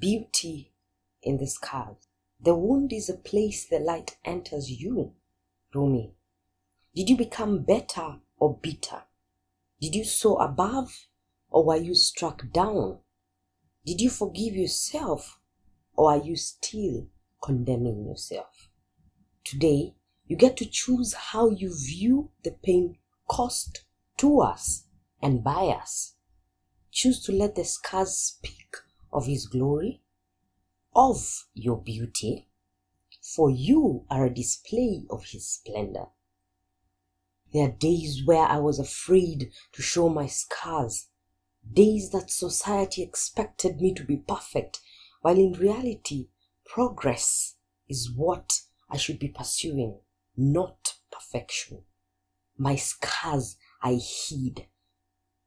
beauty in the scars. The wound is a place the light enters you. Rumi, did you become better or bitter? Did you soar above or were you struck down? Did you forgive yourself or are you still condemning yourself? Today, you get to choose how you view the pain caused to us and by us. Choose to let the scars speak of His glory, of your beauty, for you are a display of His splendor. There are days where I was afraid to show my scars, days that society expected me to be perfect, while in reality, progress is what I should be pursuing, not perfection. My scars I hid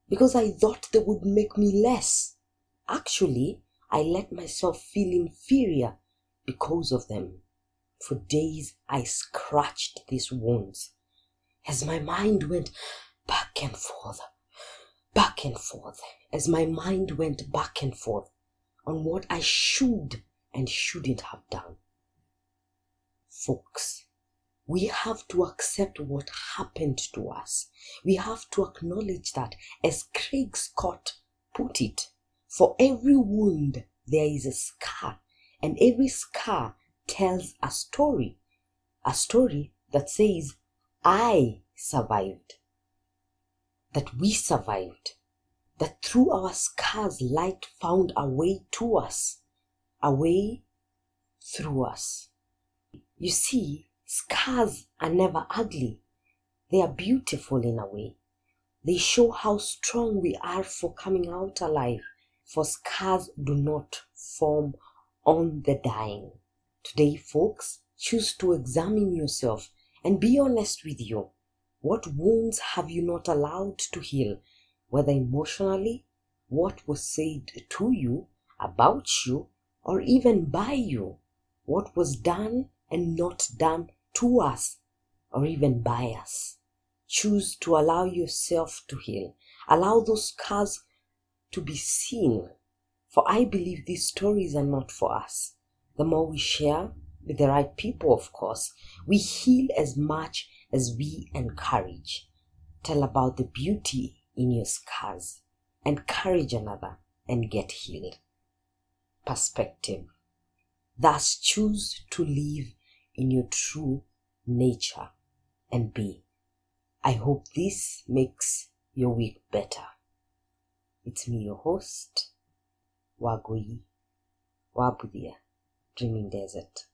because I thought they would make me less. Actually, I let myself feel inferior because of them. For days I scratched these wounds as my mind went back and forth, back and forth, as my mind went back and forth on what I should and shouldn't have done. Folks, we have to accept what happened to us. We have to acknowledge that, as Craig Scott put it, for every wound there is a scar, and every scar tells a story. A story that says, I survived. That we survived. That through our scars, light found a way to us, a way through us. You see, scars are never ugly. They are beautiful in a way. They show how strong we are for coming out alive, for scars do not form on the dying. Today, folks, choose to examine yourself and be honest with you. What wounds have you not allowed to heal, whether emotionally, what was said to you, about you, or even by you? What was done and not done to us, or even by us? Choose to allow yourself to heal. Allow those scars to be seen. For I believe these stories are not for us. The more we share, with the right people, of course, we heal as much as we encourage. Tell about the beauty in your scars. Encourage another and get healed. Perspective. Thus choose to live in your true nature and be. I hope this makes your week better. It's me, your host, Wagui Wabudia, Dreaming Desert.